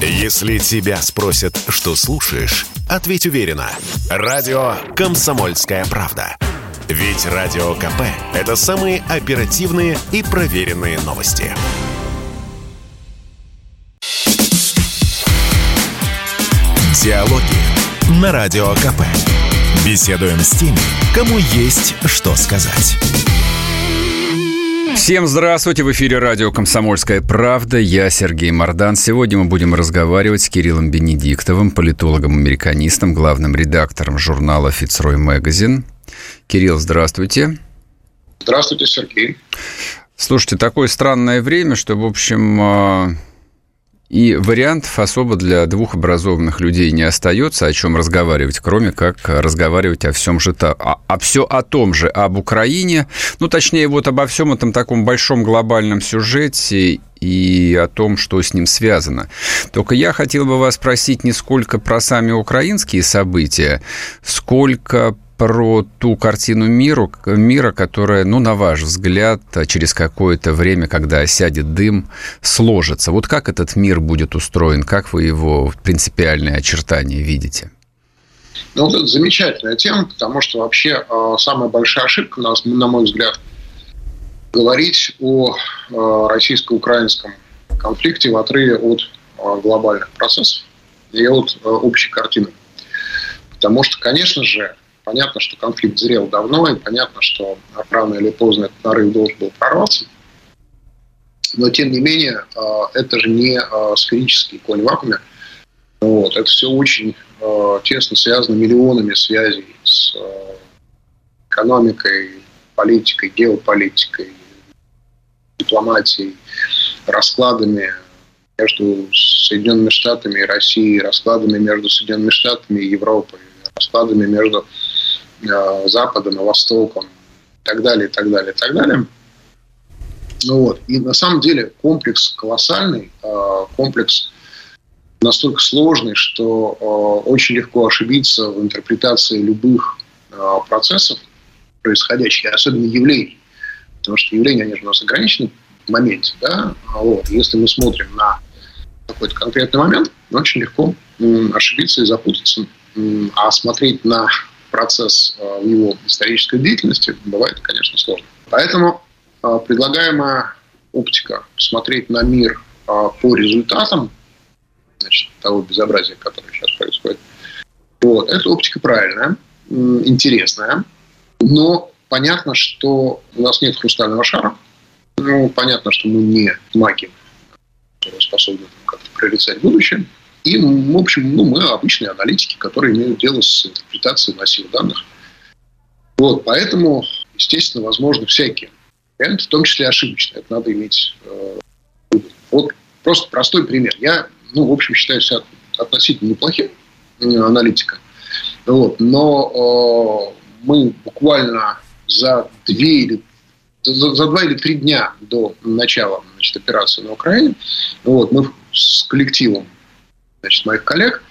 Если тебя спросят, что слушаешь, ответь уверенно. Радио «Комсомольская правда». Ведь Радио КП – это самые оперативные и проверенные новости. Диалоги на Радио КП. Беседуем с теми, кому есть что сказать. Всем здравствуйте! В эфире радио «Комсомольская правда». Я Сергей Мордан. Сегодня мы будем разговаривать с Кириллом Бенедиктовым, политологом-американистом, главным редактором журнала «Фицрой Магазин». Кирилл, здравствуйте. Здравствуйте, Сергей. Слушайте, такое странное время, что, в общем, а, и вариантов особо для двух образованных людей не остается, о чем разговаривать, кроме как разговаривать о всем же, о, о все о том же, об Украине, ну, точнее, вот обо всем этом таком большом глобальном сюжете и о том, что с ним связано. Только я хотел бы вас спросить не сколько про сами украинские события, сколько про ту картину миру, мира, которая, ну, на ваш взгляд, через какое-то время, когда осядет дым, сложится. Вот как этот мир будет устроен, как вы его принципиальные очертания видите? Ну, вот это замечательная тема, потому что вообще э, самая большая ошибка, на, на мой взгляд, говорить о э, российско-украинском конфликте в отрыве от э, глобальных процессов и от э, общей картины. Потому что, конечно же, Понятно, что конфликт зрел давно, и понятно, что рано или поздно этот нарыв должен был прорваться. Но, тем не менее, а, это же не а, сферический конь в вакууме. Вот. Это все очень а, тесно связано миллионами связей с экономикой, политикой, геополитикой, дипломатией, раскладами между Соединенными Штатами и Россией, раскладами между Соединенными Штатами и Европой, раскладами между Э, Западом и Востоком и так далее, и так далее, и так далее. Ну вот. И на самом деле комплекс колоссальный, э, комплекс настолько сложный, что э, очень легко ошибиться в интерпретации любых процессов происходящих, особенно явлений. Потому что явления, они же у нас ограничены в моменте. Да? А вот. Если мы смотрим на какой-то конкретный момент, очень легко ошибиться и запутаться. А смотреть на процесс э, в его исторической деятельности бывает, конечно, сложно. Поэтому э, предлагаемая оптика посмотреть на мир э, по результатам значит, того безобразия, которое сейчас происходит, вот, эта оптика правильная, интересная, но понятно, что у нас нет хрустального шара, ну, понятно, что мы не маги, которые способны как-то прорицать будущее, и, в общем, ну, мы обычные аналитики, которые имеют дело с интерпретацией массива данных. Вот, поэтому, естественно, возможно всякие варианты, в том числе ошибочные. Это надо иметь э, Вот просто простой пример. Я, ну, в общем, считаю себя относительно неплохим э, аналитиком. Вот, но э, мы буквально за две или за, за два или три дня до начала значит, операции на Украине вот, мы с коллективом значит, моих коллег,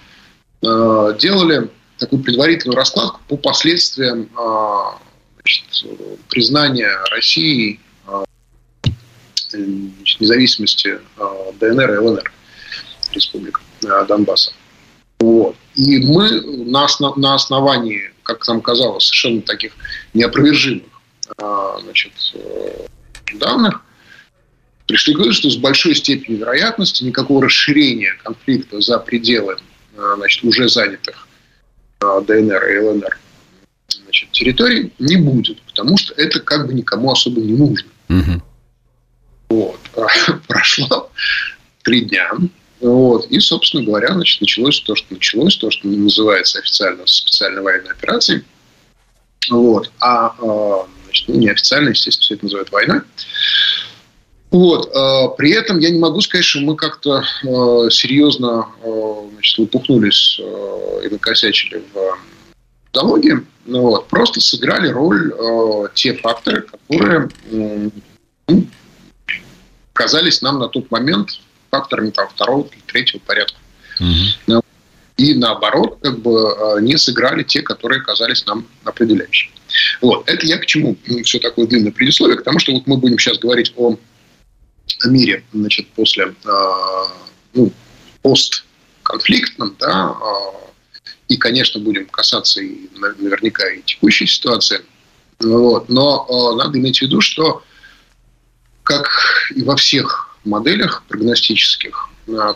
э, делали такую предварительную раскладку по последствиям э, значит, признания России э, значит, независимости ДНР и ЛНР, республик Донбасса. Вот. И мы на, основ, на основании, как нам казалось, совершенно таких неопровержимых значит, данных пришли к выводу, что с большой степенью вероятности никакого расширения конфликта за пределы э, значит, уже занятых э, ДНР и ЛНР значит, территорий не будет, потому что это как бы никому особо не нужно. Угу. Вот. Прошло три дня. Вот. И, собственно говоря, значит, началось то, что началось, то, что называется официально специальной военной операцией. Вот. А э, значит, ну, неофициально, естественно, все это называют войной. Вот. А, при этом я не могу сказать, что мы как-то а, серьезно а, значит, выпухнулись и накосячили в патологии. Ну, вот. Просто сыграли роль те факторы, которые казались нам на тот момент факторами там, второго или третьего порядка. Угу. И наоборот, как бы не сыграли те, которые казались нам определяющими. Вот. Это я к чему все такое длинное предисловие, к тому, что вот мы будем сейчас говорить о мире, значит, после, а, ну, постконфликтном, да, и, конечно, будем касаться и наверняка и текущей ситуации. Вот. Но надо иметь в виду, что как и во всех моделях прогностических,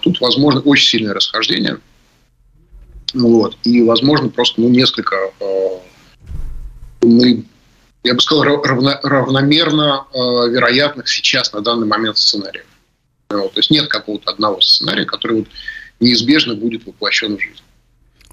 тут возможно очень сильное расхождение. Вот. И, возможно, просто ну, несколько мы я бы сказал, равно, равномерно э, вероятных сейчас на данный момент сценариев. Вот, то есть нет какого-то одного сценария, который вот неизбежно будет воплощен в жизнь.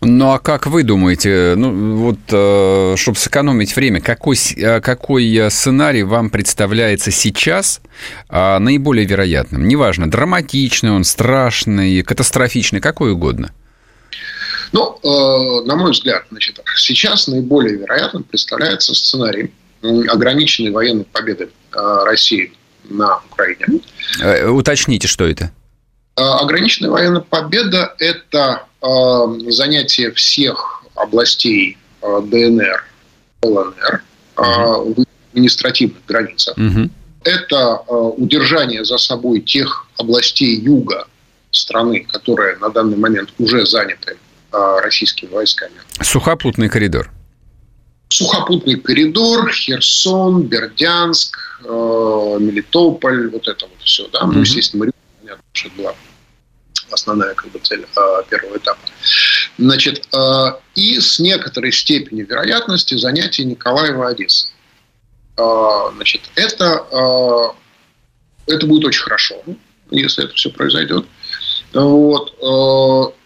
Ну а как вы думаете, ну вот, э, чтобы сэкономить время, какой, э, какой сценарий вам представляется сейчас э, наиболее вероятным? Неважно, драматичный он, страшный, катастрофичный, какой угодно. Ну, э, на мой взгляд, значит, сейчас наиболее вероятным представляется сценарий ограниченной военной победы э, России на Украине. Э, уточните, что это? Э, ограниченная военная победа – это э, занятие всех областей э, ДНР, ЛНР э, в административных границах. Угу. Это э, удержание за собой тех областей юга страны, которые на данный момент уже заняты Э, российскими войсками. Сухопутный коридор. Сухопутный коридор, Херсон, Бердянск, э, Мелитополь, вот это вот все, да. Ну, естественно, Мариуполь, понятно, что это была основная как бы, цель э, первого этапа. Значит, э, и с некоторой степенью вероятности занятие Николаева Одессы. Э, значит, это, это будет очень хорошо, если это все произойдет. Вот.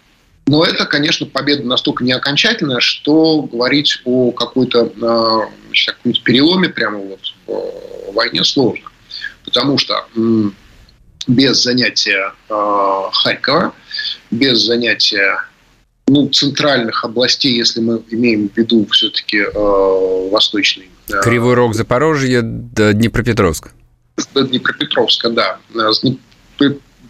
Э, но это, конечно, победа настолько не окончательная, что говорить о какой-то а, каком переломе прямо вот в войне сложно. Потому что без занятия э, Харькова, без занятия ну, центральных областей, если мы имеем в виду все-таки э, восточный. Э, Кривой Рог, Запорожье, до Днепропетровска. До Днепропетровска, да. С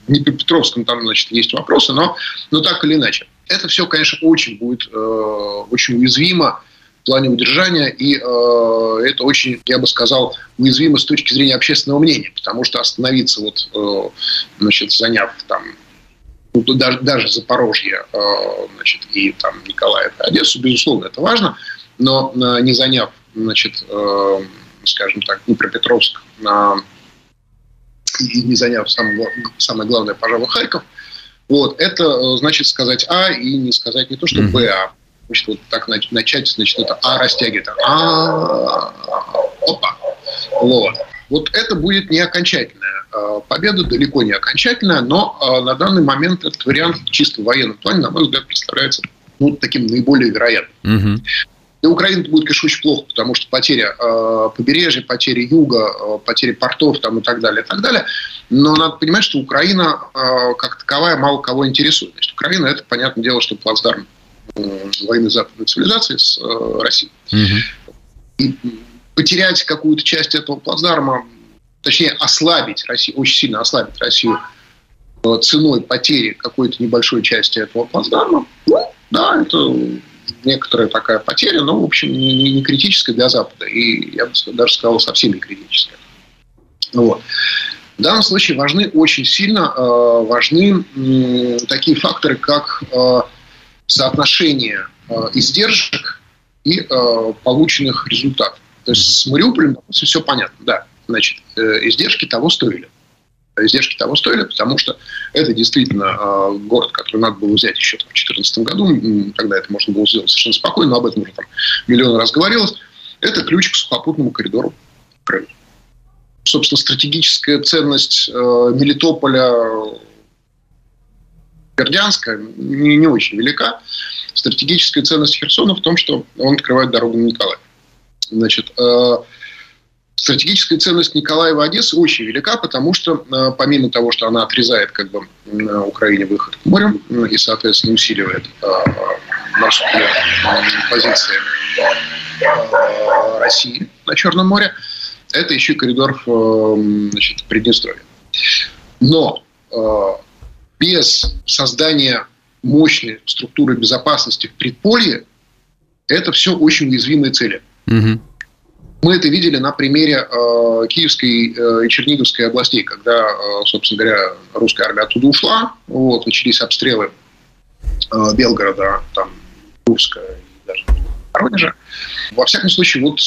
Днепропетровском там, значит, есть вопросы, но, но так или иначе. Это все, конечно, очень будет э, очень уязвимо в плане удержания, и э, это очень, я бы сказал, уязвимо с точки зрения общественного мнения, потому что остановиться, вот, э, значит, заняв там ну, даже, даже Запорожье, э, значит, и там Николаев Одессу, безусловно, это важно, но э, не заняв, значит, э, скажем так, Днепропетровск, э, и не заняв самое, самое главное, пожалуй, Харьков, вот, это э, значит сказать А и не сказать не то, что Б, а значит, вот так начать, значит, это А растягивать. А, опа. Вот. Вот это будет не окончательная э, победа, далеко не окончательная, но э, на данный момент этот вариант чисто в военном плане, на мой взгляд, представляется ну, таким наиболее вероятным. Угу. Для Украины будет, конечно, очень плохо, потому что потеря э, побережья, потеря юга, э, потеря портов там, и так далее, и так далее. Но надо понимать, что Украина э, как таковая мало кого интересует. Значит, Украина – это, понятное дело, что плацдарм э, войны западной цивилизации с э, Россией. Угу. И потерять какую-то часть этого плацдарма, точнее, ослабить Россию, очень сильно ослабить Россию э, ценой потери какой-то небольшой части этого плацдарма, ну, да, это некоторая такая потеря, но, в общем, не, не, критическая для Запада. И я бы даже сказал, совсем не критическая. Вот. В данном случае важны очень сильно э, важны э, такие факторы, как э, соотношение э, издержек и э, полученных результатов. То есть с Мариуполем все понятно, да. Значит, э, издержки того стоили издержки того стоили, потому что это действительно э, город, который надо было взять еще там, в 2014 году. Тогда это можно было сделать совершенно спокойно, но об этом уже там миллион раз говорилось. Это ключ к сухопутному коридору в Крым. Собственно, стратегическая ценность э, Мелитополя, Бердянска не, не очень велика. Стратегическая ценность Херсона в том, что он открывает дорогу на Николаев. Значит, э, стратегическая ценность Николаева Одессы очень велика, потому что э, помимо того, что она отрезает как бы Украине выход к морю и, соответственно, усиливает э, морские позиции э, России на Черном море, это еще коридор значит, Приднестровье. Но без создания мощной структуры безопасности в предполье это все очень уязвимые цели. Угу. Мы это видели на примере э, Киевской э, и Черниговской областей, когда, э, собственно говоря, русская армия оттуда ушла, вот, начались обстрелы э, Белгорода, там, Курска и даже Воронежа. Во всяком случае, вот,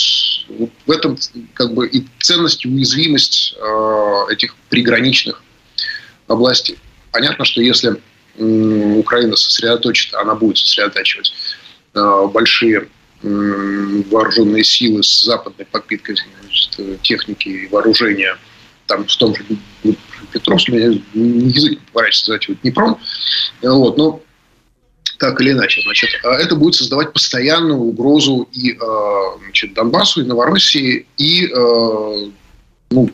вот в этом как бы и ценность, и уязвимость э, этих приграничных областей. Понятно, что если э, Украина сосредоточит, она будет сосредотачивать э, большие вооруженные силы с западной подпиткой значит, техники и вооружения, там в том же Петровске, язык не поворачивается сказать, вот Днепром, вот, но так или иначе, значит, а это будет создавать постоянную угрозу и а, значит, Донбассу, и Новороссии, и, а, ну,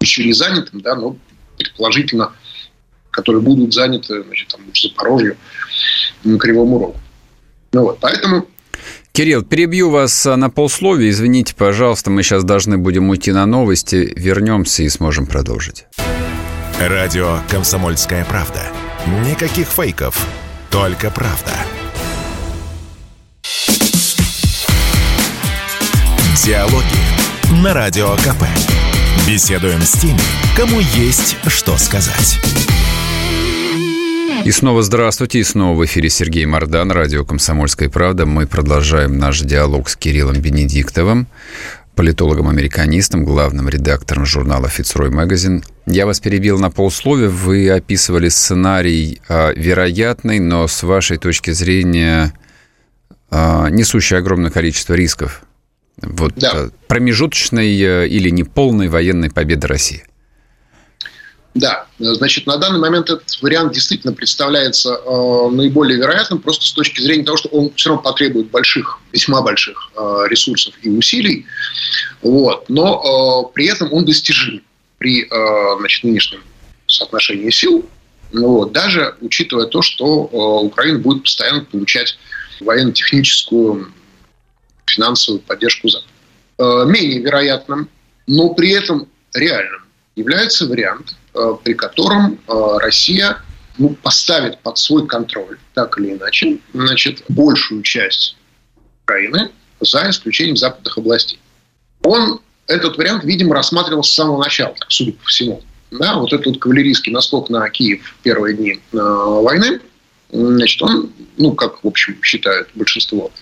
еще не занятым, да, но предположительно, которые будут заняты, значит, там, на Кривому Рогу. Ну, вот, поэтому Кирилл, перебью вас на полсловия. Извините, пожалуйста, мы сейчас должны будем уйти на новости. Вернемся и сможем продолжить. Радио «Комсомольская правда». Никаких фейков, только правда. Диалоги на Радио КП. Беседуем с теми, кому есть что сказать. И снова здравствуйте, и снова в эфире Сергей Мордан, радио «Комсомольская правда». Мы продолжаем наш диалог с Кириллом Бенедиктовым, политологом-американистом, главным редактором журнала «Фицрой Магазин». Я вас перебил на полусловия. Вы описывали сценарий а, вероятный, но с вашей точки зрения а, несущий огромное количество рисков. Вот да. А, промежуточной а, или неполной военной победы России. Да, значит, на данный момент этот вариант действительно представляется э, наиболее вероятным, просто с точки зрения того, что он все равно потребует больших, весьма больших э, ресурсов и усилий, вот, но э, при этом он достижим при э, значит, нынешнем соотношении сил, вот, даже учитывая то, что э, Украина будет постоянно получать военно-техническую финансовую поддержку Запада. Э, менее вероятным, но при этом реальным является вариант, при котором э, Россия ну, поставит под свой контроль, так или иначе, значит, большую часть Украины, за исключением западных областей. Он, этот вариант, видимо, рассматривался с самого начала, так, судя по всему. Да, вот этот вот кавалерийский наскок на Киев в первые дни э, войны, значит, он, ну, как, в общем, считают большинство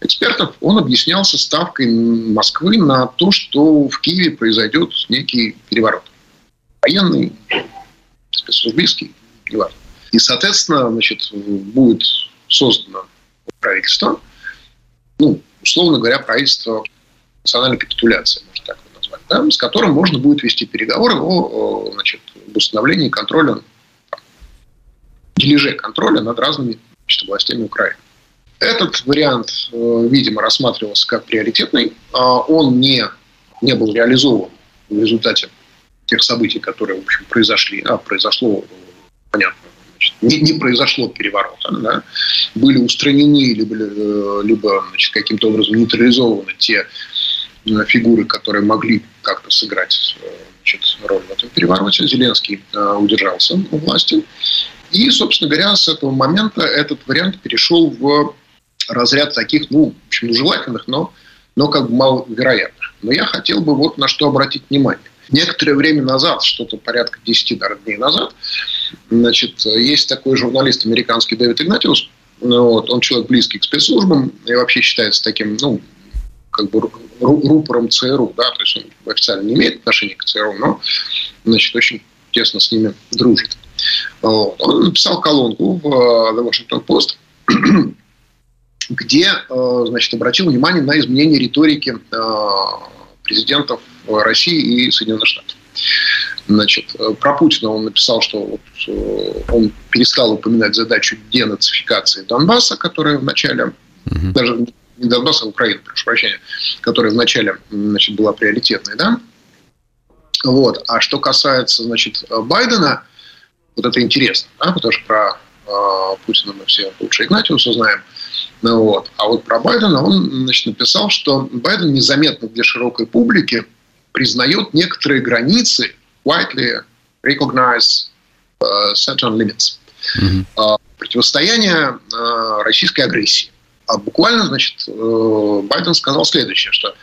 экспертов, он объяснялся ставкой Москвы на то, что в Киеве произойдет некий переворот военный, спецслужбистский, неважно. И, соответственно, значит, будет создано правительство, ну, условно говоря, правительство национальной капитуляции, можно так его назвать, да, с которым можно будет вести переговоры о, значит, установлении контроля, дележе контроля над разными значит, областями Украины. Этот вариант, э, видимо, рассматривался как приоритетный. А он не, не был реализован в результате тех событий, которые, в общем, произошли, а произошло, понятно, значит, не, не произошло переворота, да, были устранены либо, э, либо каким-то образом нейтрализованы те э, фигуры, которые могли как-то сыграть э, значит, роль в этом перевороте. Зеленский удержался у власти. И, собственно говоря, с этого момента этот вариант перешел в разряд таких, ну, в общем, желательных, но, но как бы маловероятных. Но я хотел бы вот на что обратить внимание. Некоторое время назад, что-то порядка 10 дней назад, значит, есть такой журналист американский Дэвид Игнатиус, вот, он человек близкий к спецслужбам и вообще считается таким, ну, как бы рупором ЦРУ, да, то есть он официально не имеет отношения к ЦРУ, но, значит, очень тесно с ними дружит. Вот. Он написал колонку в э, The Washington Post, где, э, значит, обратил внимание на изменение риторики э, президентов России и Соединенных Штатов. Значит, про Путина он написал, что вот э, он перестал упоминать задачу денацификации Донбасса, которая в начале, угу. даже не Донбасса, а Украины, прошу прощения, которая в начале значит, была приоритетной, да? Вот. А что касается, значит, Байдена, вот это интересно, да, потому что про э, Путина мы все лучше Игнатиуса знаем. Ну, вот. А вот про Байдена он значит, написал, что Байден незаметно для широкой публики признает некоторые границы widely recognized uh, certain limits mm-hmm. uh, противостояния uh, российской агрессии. А буквально, значит, uh, Байден сказал следующее, что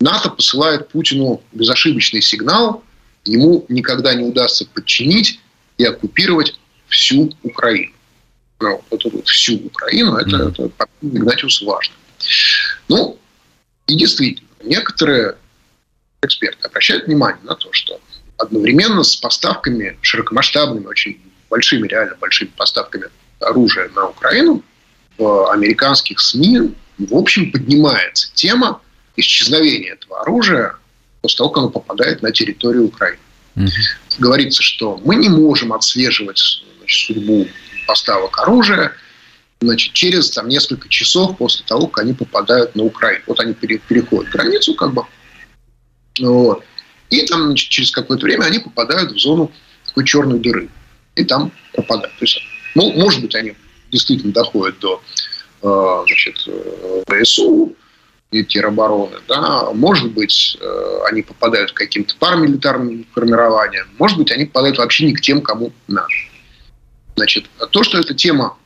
НАТО посылает Путину безошибочный сигнал, ему никогда не удастся подчинить и оккупировать всю Украину. Ну, это всю Украину, это, mm-hmm. это, Игнатьевсу важно. Ну, и действительно, некоторые эксперты обращают внимание на то, что одновременно с поставками широкомасштабными, очень большими, реально большими поставками оружия на Украину, в американских СМИ, в общем, поднимается тема исчезновения этого оружия после того, как оно попадает на территорию Украины. Угу. Говорится, что мы не можем отслеживать значит, судьбу поставок оружия значит, через там, несколько часов после того, как они попадают на Украину. Вот они переходят границу, как бы, вот, и там через какое-то время они попадают в зону такой черной дыры. И там пропадают. То есть, ну, может быть, они действительно доходят до э, значит, э, ВСУ, и теробороны, да, может быть, э, они попадают к каким-то парамилитарным формированиям, может быть, они попадают вообще не к тем, кому надо. Значит, то, что эта тема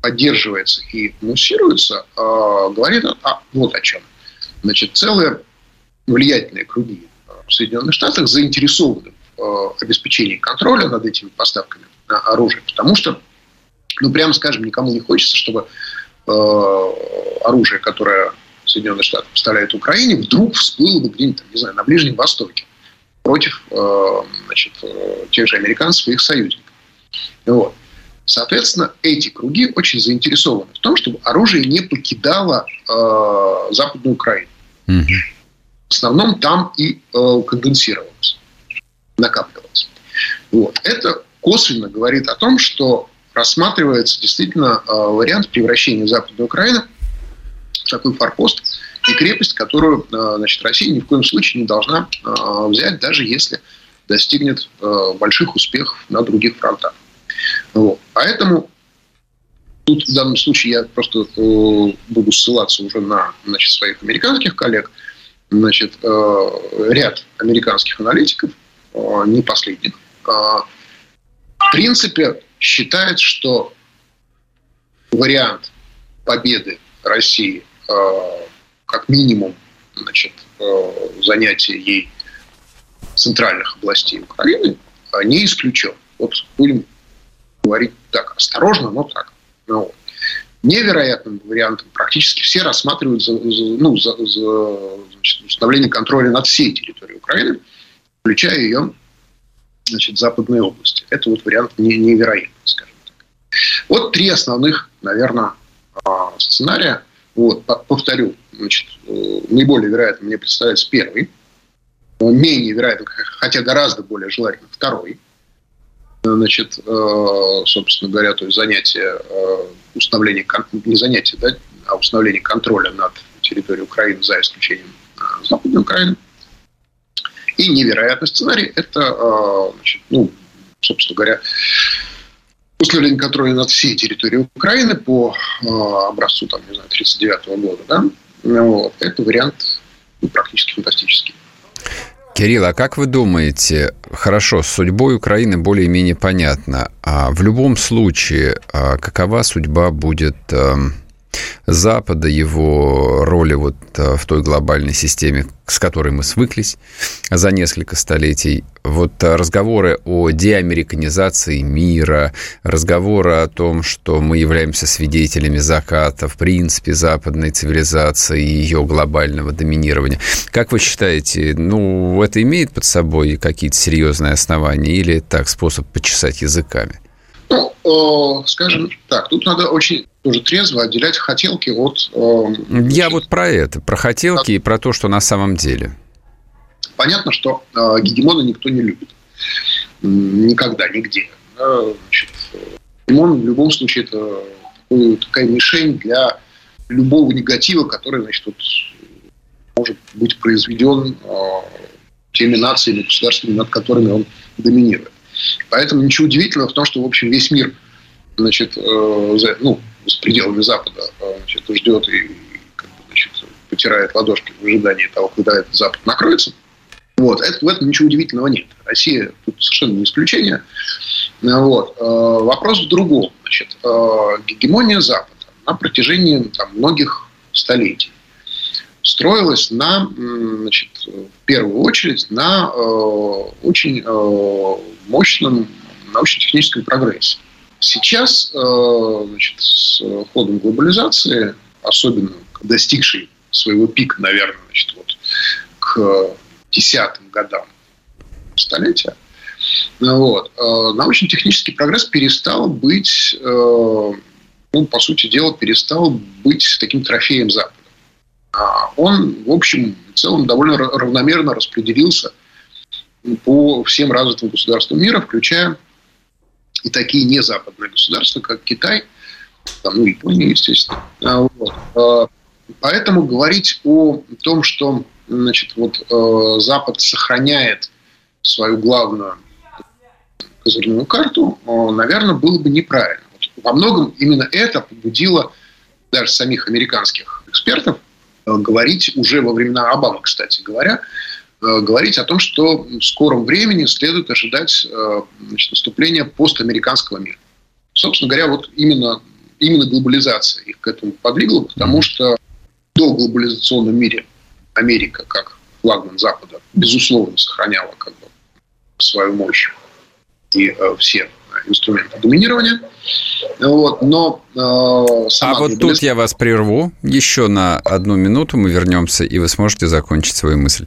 поддерживается и муссируется, говорит о, вот о чем. Значит, целые влиятельные круги в Соединенных Штатах заинтересованы в обеспечении контроля над этими поставками оружия, потому что, ну, прямо скажем, никому не хочется, чтобы оружие, которое Соединенные Штаты поставляют Украине, вдруг всплыло бы где-нибудь, не знаю, на Ближнем Востоке против э, значит, э, тех же американцев и их союзников. Вот. Соответственно, эти круги очень заинтересованы в том, чтобы оружие не покидало э, Западную Украину. Mm-hmm. В основном там и э, конденсировалось, накапливалось. Вот. Это косвенно говорит о том, что рассматривается действительно э, вариант превращения Западной Украины такой форпост и крепость, которую э, значит, Россия ни в коем случае не должна э, взять, даже если достигнет э, больших успехов на других фронтах. Вот. Поэтому тут в данном случае я просто буду ссылаться уже на значит, своих американских коллег. Значит, ряд американских аналитиков, не последних, в принципе считает, что вариант победы России Э, как минимум значит, э, занятие ей центральных областей Украины э, не исключен. Вот будем говорить так, осторожно, но так. Ну, невероятным вариантом практически все рассматривают за, за, ну, за, за значит, установление контроля над всей территорией Украины, включая ее значит, западные области. Это вот вариант не, невероятный, скажем так. Вот три основных, наверное, сценария – вот, повторю, значит, э, наиболее вероятно мне представляется первый, менее вероятно, хотя гораздо более желательно второй. Значит, э, собственно говоря, то есть занятие, э, установление, не занятие, да, а установление контроля над территорией Украины за исключением Западной Украины. И невероятный сценарий – это, значит, ну, собственно говоря, установление контроля над всей территорией Украины по э, образцу, там, не знаю, 1939 года, да, вот, это вариант ну, практически фантастический. Кирилл, а как вы думаете, хорошо, с судьбой Украины более-менее понятно, а в любом случае, а какова судьба будет эм, Запада, его роли вот э, в той глобальной системе, с которой мы свыклись за несколько столетий. Вот э, разговоры о деамериканизации мира, разговоры о том, что мы являемся свидетелями заката, в принципе, западной цивилизации и ее глобального доминирования. Как вы считаете, ну, это имеет под собой какие-то серьезные основания или так способ почесать языками? Ну, скажем так, тут надо очень тоже трезво отделять хотелки от... Э, Я вот про это, про хотелки от... и про то, что на самом деле. Понятно, что э, гегемона никто не любит. Никогда, нигде. Значит, гегемон в любом случае это такая мишень для любого негатива, который, значит, вот, может быть произведен э, теми нациями, государствами, над которыми он доминирует. Поэтому ничего удивительного в том, что, в общем, весь мир значит, э, ну, с пределами Запада э, значит, ждет и как бы, значит, потирает ладошки в ожидании того, когда этот Запад накроется. Вот. Это, в этом ничего удивительного нет. Россия тут совершенно не исключение. Вот. Э, вопрос в другом. Значит, гегемония Запада на протяжении там, многих столетий строилась на, значит, в первую очередь на э, очень э, мощном научно-техническом прогрессе. Сейчас, э, значит, с ходом глобализации, особенно достигшей своего пика, наверное, значит, вот к десятым годам столетия, вот, э, научно-технический прогресс перестал быть, э, ну, по сути дела, перестал быть таким трофеем Запада. А он, в общем в целом, довольно равномерно распределился по всем развитым государствам мира, включая и такие незападные государства, как Китай, там, ну, Япония, естественно. А, вот. А, поэтому говорить о том, что значит, вот, э, Запад сохраняет свою главную козырную карту, наверное, было бы неправильно. Вот во многом именно это побудило даже самих американских экспертов э, говорить уже во времена Обамы, кстати говоря, э, говорить о том, что в скором времени следует ожидать э, значит, наступления постамериканского мира. Собственно говоря, вот именно, именно глобализация их к этому подвигла, потому что до глобализационном мире Америка, как флагман Запада, безусловно, сохраняла как бы свою мощь и э, все инструменты доминирования. Вот, но э, а вот тут я вас прерву. Еще на одну минуту мы вернемся, и вы сможете закончить свою мысль.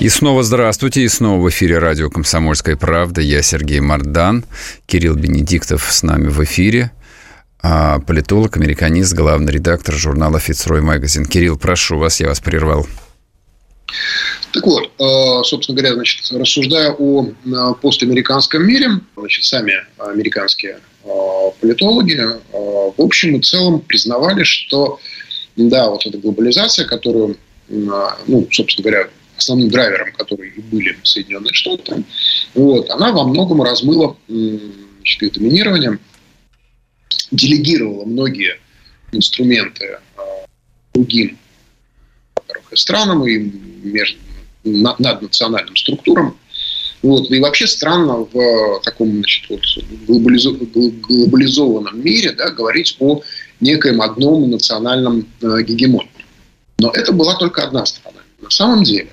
И снова здравствуйте, и снова в эфире радио «Комсомольская правда». Я Сергей Мардан, Кирилл Бенедиктов с нами в эфире. А, политолог, американист, главный редактор журнала «Фицрой Магазин». Кирилл, прошу вас, я вас прервал. Так вот, э, собственно говоря, значит, рассуждая о э, постамериканском мире, значит, сами американские политологи в общем и целом признавали, что да, вот эта глобализация, которую, ну, собственно говоря, основным драйвером, который и были Соединенные Штаты, вот, она во многом размыла значит, и доминирование, делегировала многие инструменты другим странам и между наднациональным структурам. Вот. И вообще странно в таком значит, вот, глобализованном мире да, говорить о некоем одном национальном э, гегемонии. Но это была только одна страна. На самом деле,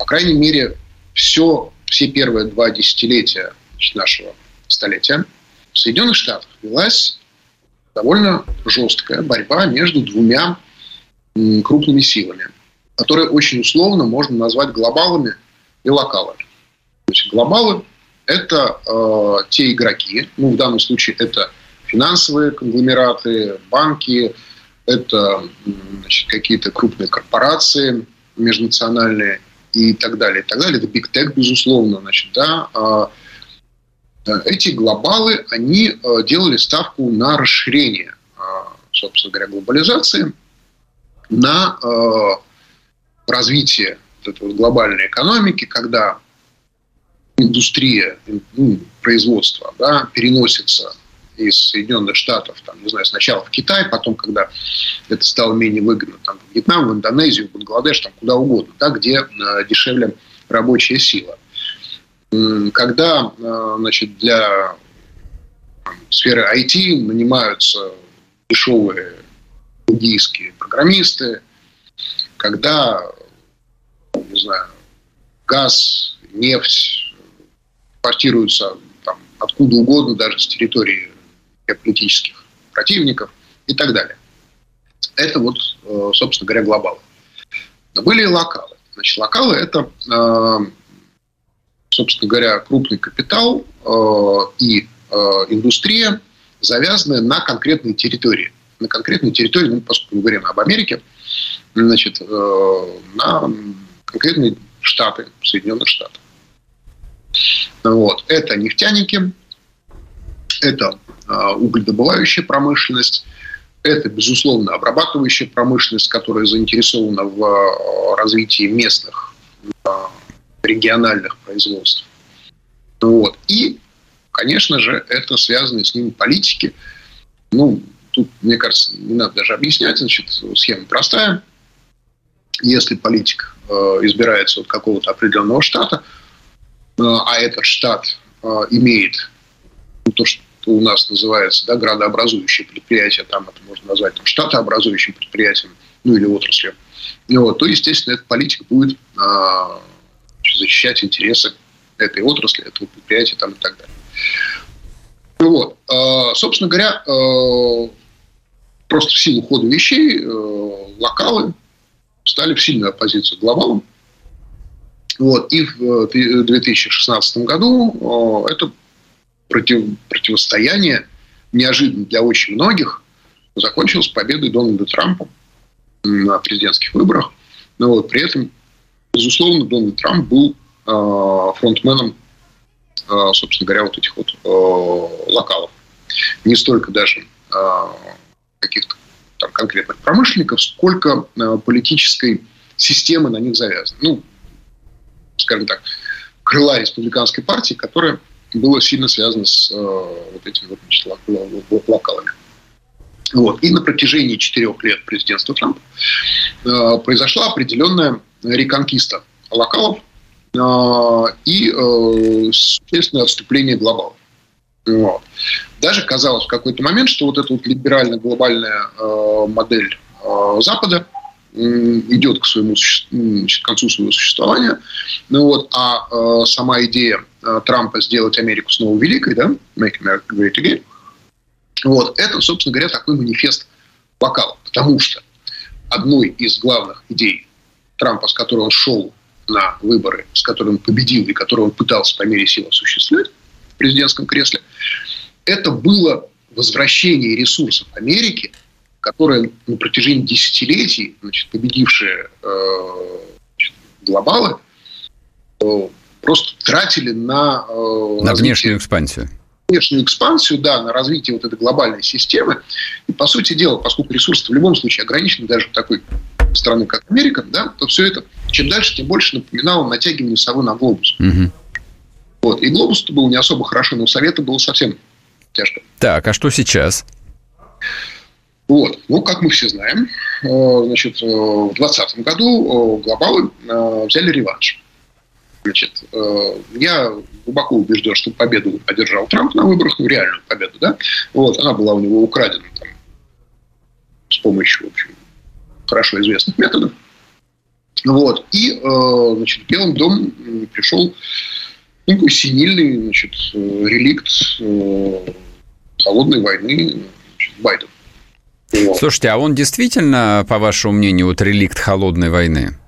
по крайней мере, все, все первые два десятилетия нашего столетия в Соединенных Штатах велась довольно жесткая борьба между двумя крупными силами – которые очень условно можно назвать глобалами и локалами. Значит, глобалы – это э, те игроки, ну, в данном случае это финансовые конгломераты, банки, это какие-то крупные корпорации межнациональные и так далее, и так далее. Это big tech, безусловно, значит, да. А, э, эти глобалы, они э, делали ставку на расширение, э, собственно говоря, глобализации, на развитие вот этой вот глобальной экономики, когда индустрия, ну, производство да, переносится из Соединенных Штатов, там, не знаю, сначала в Китай, потом, когда это стало менее выгодно, там, в Вьетнам, в Индонезию, в Бангладеш, там, куда угодно, да, где э, дешевле рабочая сила. Когда э, значит, для сферы IT нанимаются дешевые буддийские программисты, когда не знаю, газ, нефть импортируются там, откуда угодно, даже с территории политических противников и так далее. Это вот, э, собственно говоря, глобалы. Но были и локалы. Значит, локалы – это, э, собственно говоря, крупный капитал э, и индустрия, завязанная на конкретной территории. На конкретной территории, ну, поскольку мы говорим об Америке, значит, на конкретные штаты, Соединенных Штатов. Вот. Это нефтяники, это а, угледобывающая промышленность, это, безусловно, обрабатывающая промышленность, которая заинтересована в а, развитии местных а, региональных производств. Вот. И, конечно же, это связано с ними политики. Ну, тут, мне кажется, не надо даже объяснять, значит, схема простая. Если политик избирается от какого-то определенного штата, а этот штат имеет ну, то, что у нас называется да, градообразующие предприятия, там это можно назвать там, штатообразующим предприятием, ну или отраслью, вот, то, естественно, этот политик будет э, защищать интересы этой отрасли, этого предприятия там, и так далее. Вот. Э, собственно говоря, э, просто в силу хода вещей э, локалы стали в сильную оппозицию к глобалам. Вот. И в 2016 году это против, противостояние, неожиданно для очень многих, закончилось победой Дональда Трампа на президентских выборах. Но вот при этом, безусловно, Дональд Трамп был э, фронтменом, э, собственно говоря, вот этих вот э, локалов. Не столько даже э, каких-то там конкретных промышленников, сколько э, политической системы на них завязаны. Ну, скажем так, крыла республиканской партии, которая была сильно связана с э, вот этими вот, значит, локалами. Вот. И на протяжении четырех лет президентства Трампа э, произошла определенная реконкиста локалов э, и э, существенное отступление глобалов. Вот. Даже казалось в какой-то момент, что вот эта вот либерально-глобальная э, модель э, Запада идет к своему к концу своего существования. Ну вот, а э, сама идея э, Трампа сделать Америку снова великой, да, Make America Great Again, вот, это, собственно говоря, такой манифест вокала. Потому что одной из главных идей Трампа, с которой он шел на выборы, с которой он победил и которую он пытался по мере сил осуществлять в президентском кресле, это было возвращение ресурсов Америки, которые на протяжении десятилетий, значит, победившие э, значит, глобалы, э, просто тратили на... Э, на внешнюю экспансию внешнюю экспансию, да, на развитие вот этой глобальной системы. И, по сути дела, поскольку ресурсы в любом случае ограничены даже в такой страны, как Америка, да, то все это, чем дальше, тем больше напоминало натягивание совы на глобус. Угу. Вот. И глобус был не особо хорошо, но у Совета было совсем тяжко. Так, а что сейчас? Вот. Ну, как мы все знаем, э, значит, э, в 2020 году э, глобалы взяли реванш. Значит, я глубоко убежден, что победу одержал Трамп на выборах, ну, реальную победу, да, вот, она была у него украдена там, с помощью, в общем, хорошо известных методов. Вот, и, значит, в Белом дом пришел ну, такой синильный, значит, реликт холодной войны значит, Байден. Вот. Слушайте, а он действительно, по вашему мнению, вот реликт холодной войны?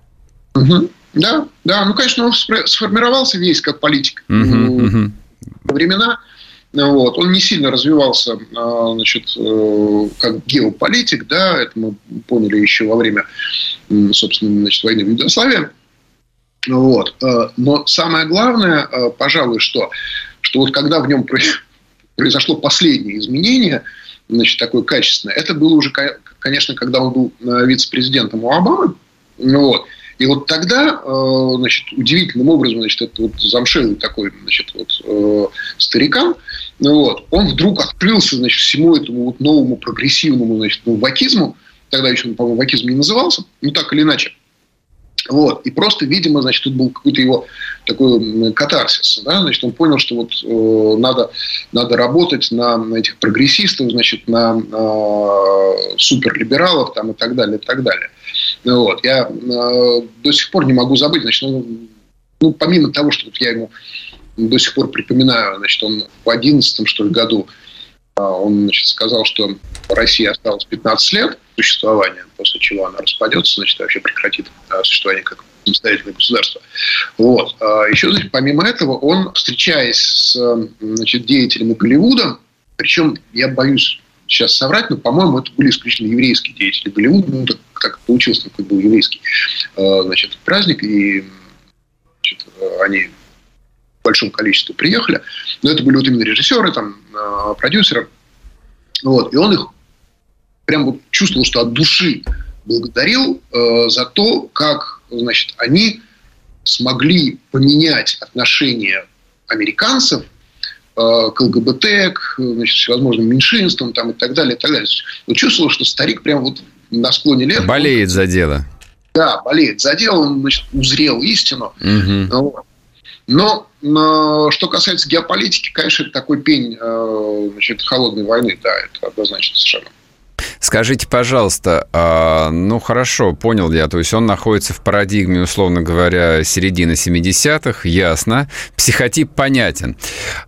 Угу. Да, да, ну, конечно, он сформировался весь как политик. Угу, угу. Времена вот. Он не сильно развивался а, значит, э, как геополитик, да, это мы поняли еще во время, собственно, значит, войны в Югославии. Вот. Э, но самое главное, э, пожалуй, что, что вот когда в нем произошло последнее изменение – значит, такое качественное. Это было уже, конечно, когда он был э, вице-президентом у Обамы. Вот. И вот тогда, э, значит, удивительным образом, значит, этот вот замшелый такой, значит, вот э, старикан, вот, он вдруг открылся, значит, всему этому вот новому прогрессивному, значит, ну, вакизму, тогда еще, по-моему, вакизм не назывался, ну, так или иначе. Вот. И просто, видимо, значит, тут был какой-то его такой катарсис. Да? Значит, он понял, что вот э, надо, надо работать на, на этих прогрессистов, значит, на э, суперлибералов там, и так далее, и так далее. Вот. Я э, до сих пор не могу забыть, значит, ну, ну, помимо того, что вот я ему до сих пор припоминаю, значит, он в 2011 что ли, году а, он значит, сказал, что России осталось 15 лет существования, после чего она распадется, значит, вообще прекратит а, существование как самостоятельное государство. Вот. А еще, значит, помимо этого, он, встречаясь с значит, деятелями Голливуда, причем я боюсь сейчас соврать, но, по-моему, это были исключительно еврейские деятели Голливуда, ну, так, так получилось, такой был еврейский значит, праздник, и значит, они в большом количестве приехали. Но это были вот именно режиссеры, там, э, продюсеры. Вот. И он их прям вот чувствовал, что от души благодарил э, за то, как значит, они смогли поменять отношение американцев Э, к ЛГБТ, к значит, всевозможным меньшинствам там, и так далее, и так далее. Вот чувствовал, что старик прям вот на склоне лет... Болеет он, за дело. Да, болеет за дело, он значит, узрел истину. Угу. Но, но что касается геополитики, конечно, это такой пень э, значит, холодной войны, да, это однозначно совершенно. Скажите, пожалуйста, а, ну хорошо, понял я, то есть он находится в парадигме, условно говоря, середины 70-х, ясно, психотип понятен.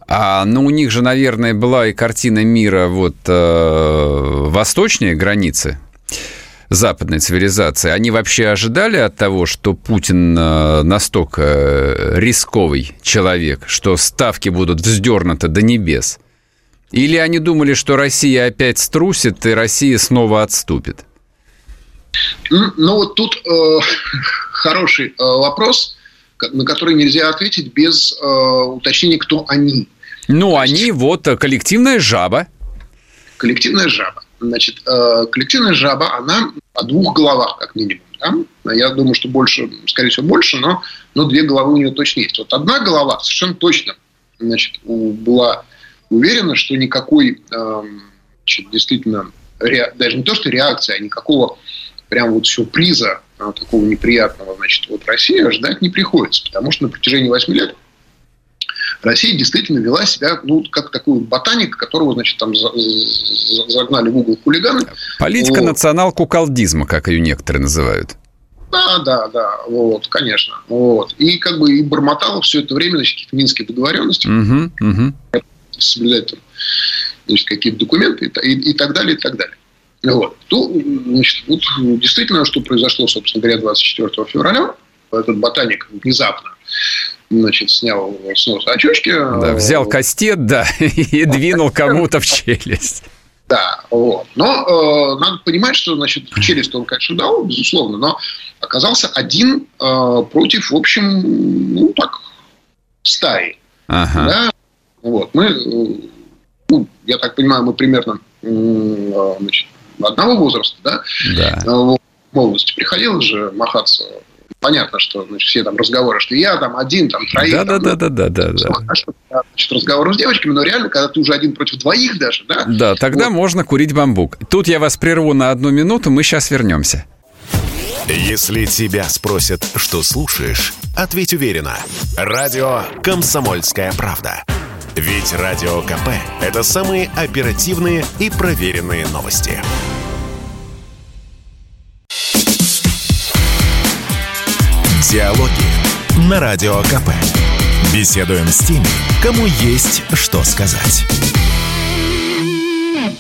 А, но у них же, наверное, была и картина мира вот э, восточнее границы, западной цивилизации, они вообще ожидали от того, что Путин э, настолько рисковый человек, что ставки будут вздернуты до небес? Или они думали, что Россия опять струсит, и Россия снова отступит? Ну, ну вот тут э, хороший э, вопрос, на который нельзя ответить без э, уточнения, кто они. Ну, они вот э, коллективная жаба. Коллективная жаба. Значит, э, коллективная жаба, она о двух головах, как минимум. Да? Я думаю, что больше, скорее всего, больше, но, но две головы у нее точно есть. Вот одна голова совершенно точно значит, была уверена, что никакой эм, значит, действительно даже не то, что реакции, а никакого прям вот сюрприза а, такого неприятного, значит, вот Россия ждать не приходится, потому что на протяжении 8 лет Россия действительно вела себя, ну, как такой ботаник, которого, значит, там загнали в угол хулиганы. Политика вот. национал-куколдизма, как ее некоторые называют. Да, да, да, вот, конечно. Вот. И как бы и бормотала все это время, значит, какие-то минские договоренности. Угу, угу соблюдать там, значит, какие-то документы и, и, и так далее, и так далее. Вот. То, значит, вот действительно, что произошло, собственно говоря, 24 февраля, этот ботаник внезапно значит, снял с носа очечки. Да, взял кастет, да, и двинул кому-то в челюсть. Да, вот. Но э, надо понимать, что, значит, в челюсть он, конечно, дал, безусловно, но оказался один э, против, в общем, ну, так, стаи. Ага. Да? Вот. Мы, э, ну, я так понимаю, мы примерно э, значит, одного возраста, да? Да. Э, в молодости приходилось же махаться понятно, что значит, все там разговоры, что я там один, там троих. Да, там, да, да, да, да, да. Значит, разговоры с девочками, но реально, когда ты уже один против двоих даже, да. Да, тогда вот. можно курить бамбук. Тут я вас прерву на одну минуту, мы сейчас вернемся. Если тебя спросят, что слушаешь, ответь уверенно. Радио «Комсомольская правда». Ведь Радио КП – это самые оперативные и проверенные новости. Диалоги на Радио КП. Беседуем с теми, кому есть что сказать.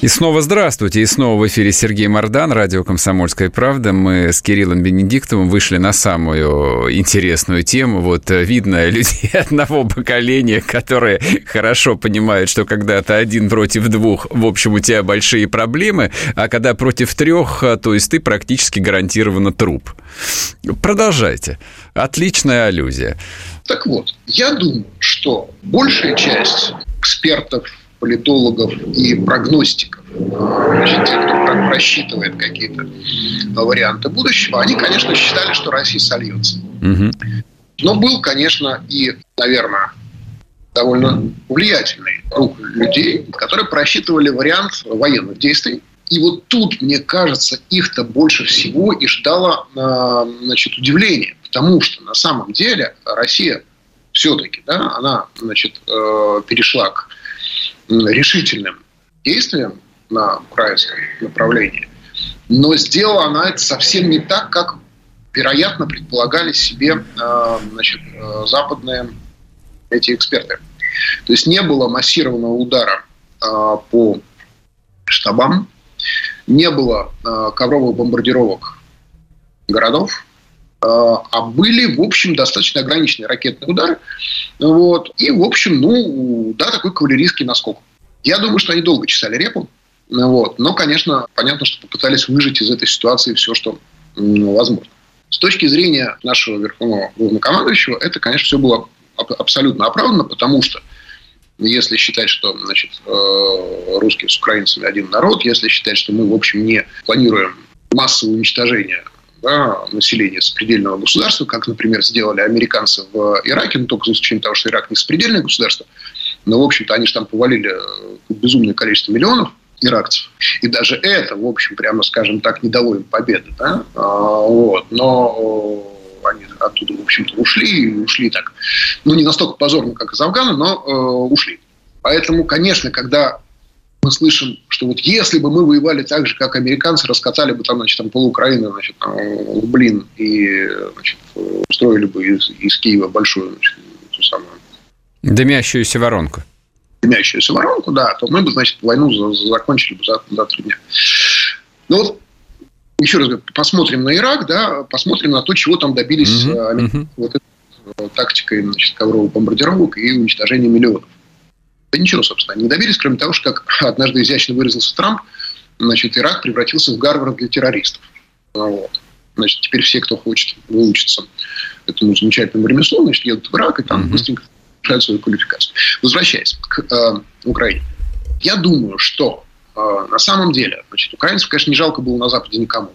И снова здравствуйте. И снова в эфире Сергей Мордан, радио «Комсомольская правда». Мы с Кириллом Бенедиктовым вышли на самую интересную тему. Вот э, видно людей одного поколения, которые хорошо понимают, что когда ты один против двух, в общем, у тебя большие проблемы, а когда против трех, э, то есть ты практически гарантированно труп. Продолжайте. Отличная аллюзия. Так вот, я думаю, что большая часть экспертов, политологов и прогностиков, значит, те, кто просчитывает какие-то варианты будущего, они, конечно, считали, что Россия сольется. Угу. Но был, конечно, и, наверное, довольно влиятельный круг людей, которые просчитывали вариант военных действий. И вот тут, мне кажется, их-то больше всего и ждало а, значит, удивление, потому что на самом деле Россия все-таки, да, она значит, э, перешла к решительным действиям на украинском направлении. Но сделала она это совсем не так, как, вероятно, предполагали себе э, значит, э, западные эти эксперты. То есть не было массированного удара э, по штабам, не было ковровых бомбардировок городов, а были, в общем, достаточно ограниченные ракетные удары. Вот. И, в общем, ну, да, такой кавалерийский наскок. Я думаю, что они долго чесали репу. Вот. Но, конечно, понятно, что попытались выжить из этой ситуации все, что ну, возможно. С точки зрения нашего верховного главнокомандующего, это, конечно, все было абсолютно оправдано, потому что если считать, что значит, э, русские с украинцами один народ, если считать, что мы, в общем, не планируем массовое уничтожение да, населения сопредельного государства, как, например, сделали американцы в Ираке, но только за исключением того, что Ирак не сопредельное государство, но, в общем-то, они же там повалили э, безумное количество миллионов иракцев. И даже это, в общем, прямо скажем так, не дало им победы. Да? А, вот. Но они оттуда, в общем-то, ушли, и ушли так, ну, не настолько позорно, как из Афгана, но э, ушли. Поэтому, конечно, когда мы слышим, что вот если бы мы воевали так же, как американцы, раскатали бы там, значит, там пол Украины, значит, там, блин, и, значит, устроили бы из, из Киева большую, значит, ту самую... Дымящуюся воронку. Дымящуюся воронку, да, то мы бы, значит, войну закончили бы за, за три дня. Ну вот, еще раз говорю, посмотрим на Ирак, да, посмотрим на то, чего там добились uh-huh, uh-huh. вот этой тактикой, значит, ковровых бомбардировок и уничтожения миллионов. Да ничего, собственно, они не добились, кроме того, что, как однажды изящно выразился Трамп, значит, Ирак превратился в Гарвард для террористов. Вот. Значит, теперь все, кто хочет выучиться этому замечательному ремеслу, значит, едут в Ирак и там mm-hmm. быстренько повышают свою квалификацию. Возвращаясь к э, Украине. Я думаю, что э, на самом деле, значит, украинцев, конечно, не жалко было на Западе никому.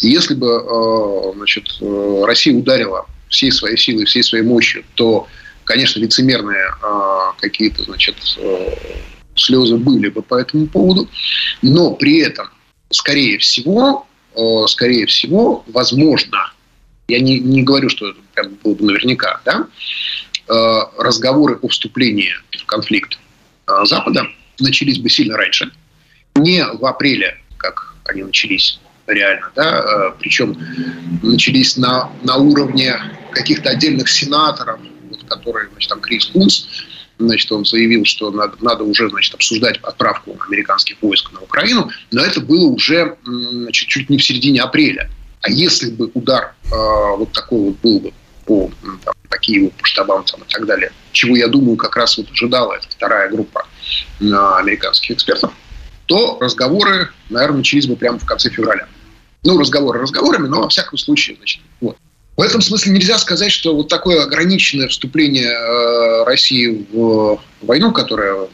И если бы э, значит, э, Россия ударила всей своей силой, всей своей мощью, то конечно, лицемерные а, какие-то, значит, э, слезы были бы по этому поводу, но при этом, скорее всего, э, скорее всего, возможно, я не, не говорю, что это прям было бы наверняка, да, э, разговоры о вступлении в конфликт Запада начались бы сильно раньше, не в апреле, как они начались реально, да, причем начались на, на уровне каких-то отдельных сенаторов, который, значит, там Крис Кунс, значит, он заявил, что надо, надо уже, значит, обсуждать отправку американских войск на Украину, но это было уже, значит, чуть не в середине апреля. А если бы удар э, вот такой вот был бы по, там, по Киеву, по штабам там, и так далее, чего, я думаю, как раз вот ожидала эта вторая группа э, американских экспертов, то разговоры, наверное, начались бы прямо в конце февраля. Ну, разговоры разговорами, но во всяком случае, значит, вот. В этом смысле нельзя сказать, что вот такое ограниченное вступление э, России в войну, которая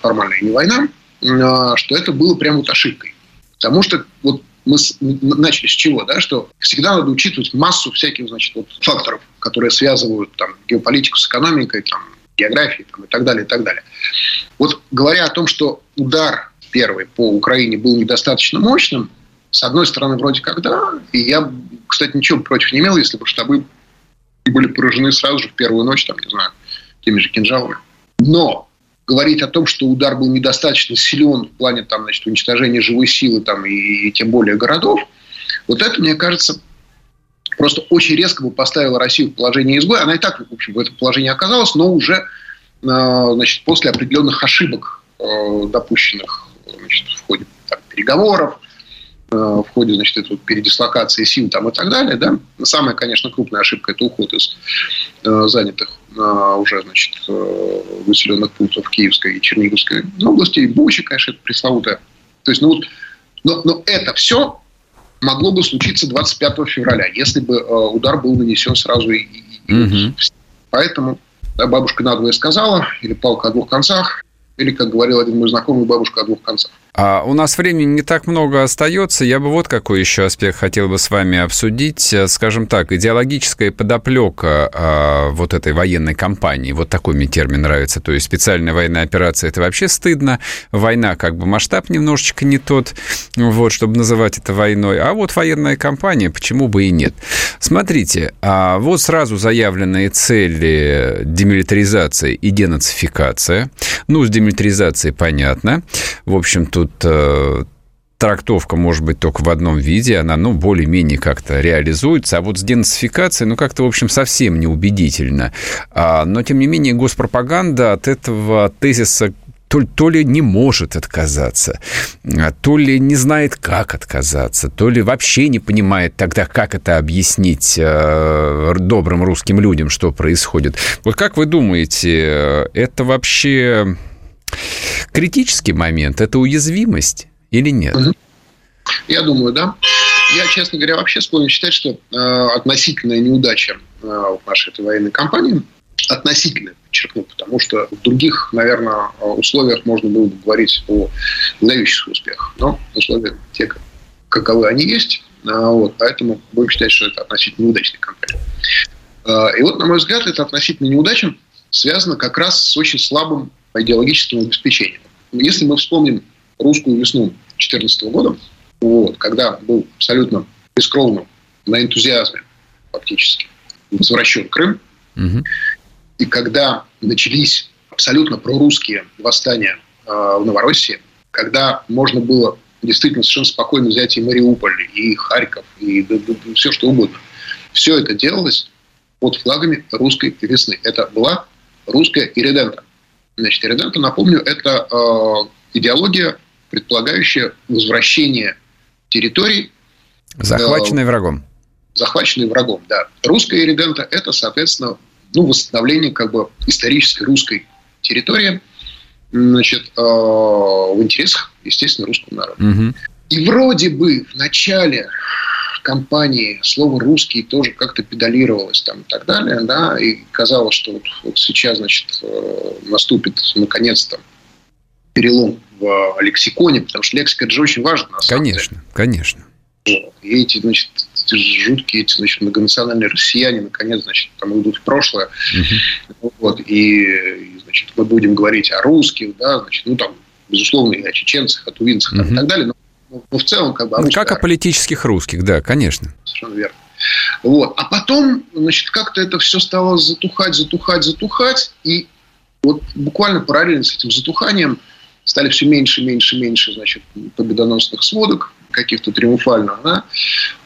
формально не война, э, что это было прям вот ошибкой. Потому что вот мы начали с чего, да, что всегда надо учитывать массу всяких, значит, вот факторов, которые связывают там геополитику с экономикой, там, географией там, и так далее, и так далее. Вот говоря о том, что удар первый по Украине был недостаточно мощным, с одной стороны, вроде как да. И я, кстати, ничего против не имел, если бы штабы были поражены сразу же в первую ночь, там, не знаю, теми же кинжалами. Но говорить о том, что удар был недостаточно силен в плане там, значит, уничтожения живой силы там, и, и тем более городов, вот это, мне кажется, просто очень резко бы поставило Россию в положение изгоя. Она и так, в общем, в этом положении оказалась, но уже э, значит, после определенных ошибок, э, допущенных значит, в ходе там, переговоров, в ходе значит, этой передислокации сил там, и так далее. Да? Самая, конечно, крупная ошибка – это уход из э, занятых э, уже значит, э, выселенных пунктов Киевской и Черниговской области. И Бучи, конечно, это пресловутая. То есть, ну, вот, но, но это все могло бы случиться 25 февраля, если бы э, удар был нанесен сразу. И, и, угу. Поэтому да, бабушка надвое сказала, или палка о двух концах, или, как говорил один мой знакомый, бабушка о двух концах. А у нас времени не так много остается. Я бы вот какой еще аспект хотел бы с вами обсудить. Скажем так, идеологическая подоплека а, вот этой военной кампании. Вот такой мне термин нравится. То есть специальная военная операция – это вообще стыдно. Война как бы масштаб немножечко не тот, вот, чтобы называть это войной. А вот военная кампания, почему бы и нет. Смотрите, а вот сразу заявленные цели демилитаризация и денацификация. Ну, с демилитаризацией понятно. В общем, тут э, трактовка может быть только в одном виде, она, ну, более-менее как-то реализуется, а вот с денацификацией, ну, как-то, в общем, совсем неубедительно. А, но, тем не менее, госпропаганда от этого тезиса то, то ли не может отказаться, а то ли не знает, как отказаться, то ли вообще не понимает тогда, как это объяснить э, добрым русским людям, что происходит. Вот как вы думаете, э, это вообще критический момент, это уязвимость или нет? Я думаю, да. Я, честно говоря, вообще склонен считать, что э, относительная неудача э, нашей этой военной кампании, относительно, подчеркну, потому что в других, наверное, условиях можно было бы говорить о выдающихся успехах. Но условия те, каковы они есть, А, вот, поэтому будем считать, что это относительно неудачная кампания. А, и вот, на мой взгляд, это относительно неудача связано как раз с очень слабым идеологическим обеспечением. Если мы вспомним русскую весну 2014 года, вот, когда был абсолютно бескровно на энтузиазме фактически возвращен Крым, угу. и когда начались абсолютно прорусские восстания э, в Новороссии, когда можно было действительно совершенно спокойно взять и Мариуполь, и Харьков, и да, да, все что угодно. Все это делалось под флагами русской весны. Это была русская иридента. Значит, иридента, напомню, это э, идеология, предполагающая возвращение территорий. Захваченной э, врагом. Захваченной врагом, да. Русская иридента – это, соответственно, ну, восстановление как бы исторической русской территории – значит, э, в интересах, естественно, русского народа. Угу. И вроде бы в начале кампании слово «русский» тоже как-то педалировалось там и так далее, да, и казалось, что вот, вот сейчас, значит, э, наступит наконец-то перелом в лексиконе, потому что лексика – это же очень важно, на самом конечно, деле. Конечно, конечно. И эти, значит, эти жуткие, эти, значит, многонациональные россияне, наконец, значит, там идут в прошлое. Угу. Вот, и, значит, мы будем говорить о русских, да, значит, ну, там, безусловно, и о чеченцах, о тувинцах угу. и так далее, но, но в целом, как бы... Ну, как о политических русских, да, конечно. Совершенно верно. Вот. А потом, значит, как-то это все стало затухать, затухать, затухать, и вот буквально параллельно с этим затуханием стали все меньше, меньше, меньше, значит, победоносных сводок, каких-то триумфальных, да,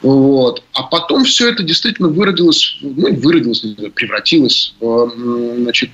вот. А потом все это действительно выродилось, ну, выродилось, превратилось в, значит...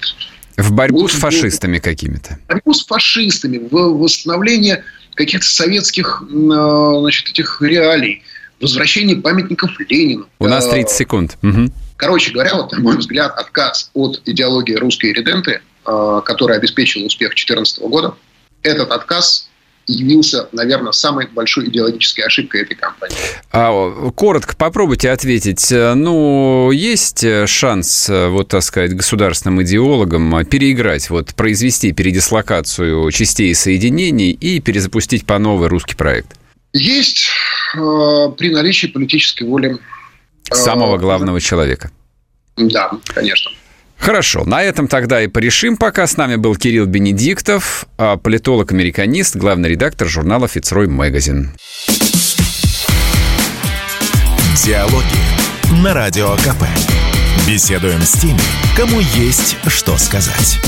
В борьбу вот, с фашистами какими-то. В борьбу с фашистами, в восстановление каких-то советских, а, значит, этих реалий, возвращение памятников Ленину. У нас 30 а, секунд. Угу. Короче говоря, вот, на мой взгляд, отказ от идеологии русской реденты, а, которая обеспечила успех 2014 года, этот отказ явился, наверное, самой большой идеологической ошибкой этой кампании. А, коротко попробуйте ответить. Ну, есть шанс, вот так сказать, государственным идеологам переиграть, вот произвести передислокацию частей соединений и перезапустить по новой русский проект? Есть э, при наличии политической воли. Э, Самого главного человека. Да, конечно. Хорошо, на этом тогда и порешим пока. С нами был Кирилл Бенедиктов, а, политолог-американист, главный редактор журнала «Фицрой Магазин». Диалоги на Радио КП. Беседуем с теми, кому есть что сказать.